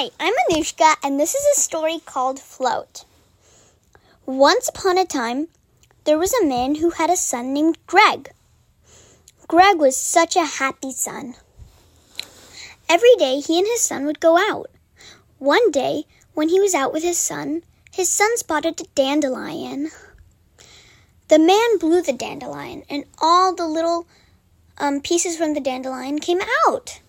Hi, I'm Anushka, and this is a story called Float. Once upon a time, there was a man who had a son named Greg. Greg was such a happy son. Every day, he and his son would go out. One day, when he was out with his son, his son spotted a dandelion. The man blew the dandelion, and all the little um, pieces from the dandelion came out.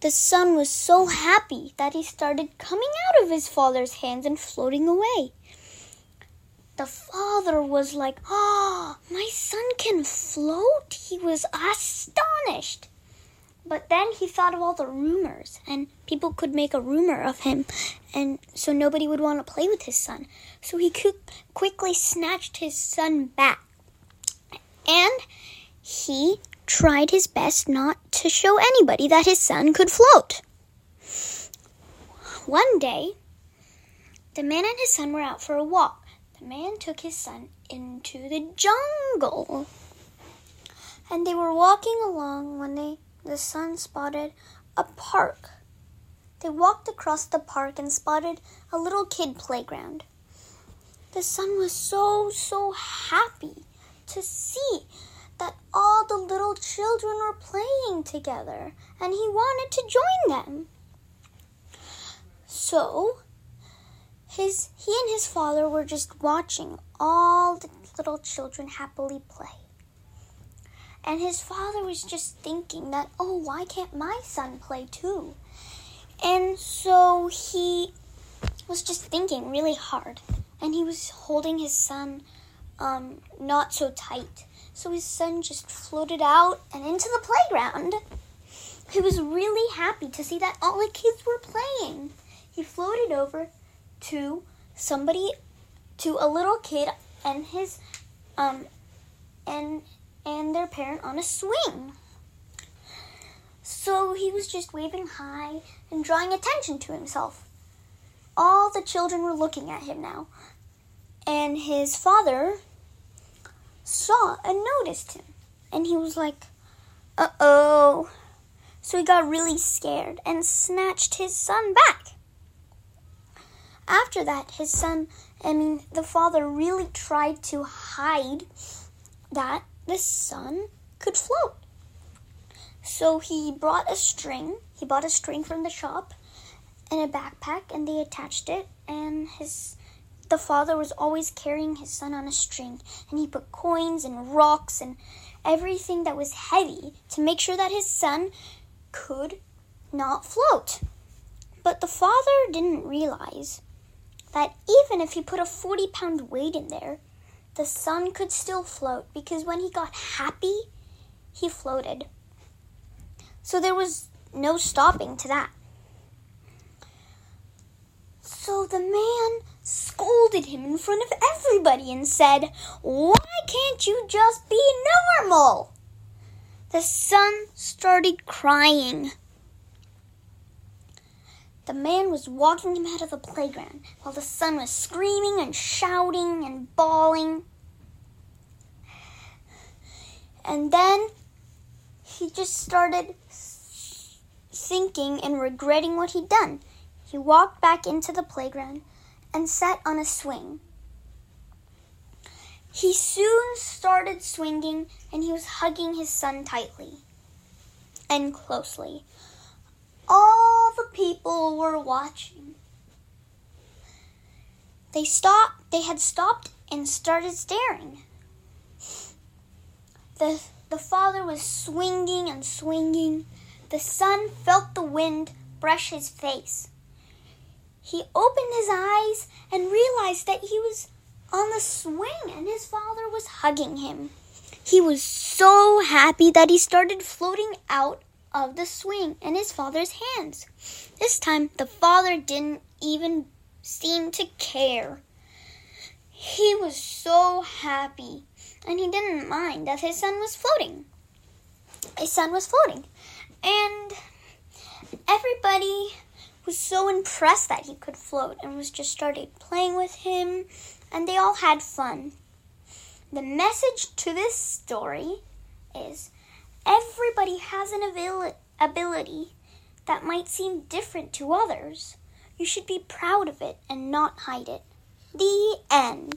The son was so happy that he started coming out of his father's hands and floating away. The father was like, Oh, my son can float? He was astonished. But then he thought of all the rumors, and people could make a rumor of him, and so nobody would want to play with his son. So he quickly snatched his son back, and he tried his best not to show anybody that his son could float. One day, the man and his son were out for a walk. The man took his son into the jungle. And they were walking along when they the son spotted a park. They walked across the park and spotted a little kid playground. The son was so so happy to see that all the little children were playing together and he wanted to join them. So, his he and his father were just watching all the little children happily play. And his father was just thinking that, "Oh, why can't my son play too?" And so he was just thinking really hard, and he was holding his son um, not so tight so his son just floated out and into the playground. He was really happy to see that all the kids were playing. He floated over to somebody, to a little kid and his, um, and and their parent on a swing. So he was just waving high and drawing attention to himself. All the children were looking at him now. And his father saw and noticed him. And he was like, uh oh. So he got really scared and snatched his son back. After that, his son, I mean, the father really tried to hide that the son could float. So he brought a string, he bought a string from the shop and a backpack, and they attached it, and his the father was always carrying his son on a string, and he put coins and rocks and everything that was heavy to make sure that his son could not float. But the father didn't realize that even if he put a 40 pound weight in there, the son could still float because when he got happy, he floated. So there was no stopping to that. So the man scolded him in front of everybody and said, Why can't you just be normal? The son started crying. The man was walking him out of the playground while the son was screaming and shouting and bawling. And then he just started thinking and regretting what he'd done. He walked back into the playground and sat on a swing. He soon started swinging and he was hugging his son tightly and closely. All the people were watching. They stopped, they had stopped and started staring. The, the father was swinging and swinging. The son felt the wind brush his face he opened his eyes and realized that he was on the swing and his father was hugging him. He was so happy that he started floating out of the swing in his father's hands. This time, the father didn't even seem to care. He was so happy, and he didn't mind that his son was floating. His son was floating, and everybody was so impressed that he could float and was just started playing with him, and they all had fun. The message to this story is everybody has an ability that might seem different to others. You should be proud of it and not hide it. The end.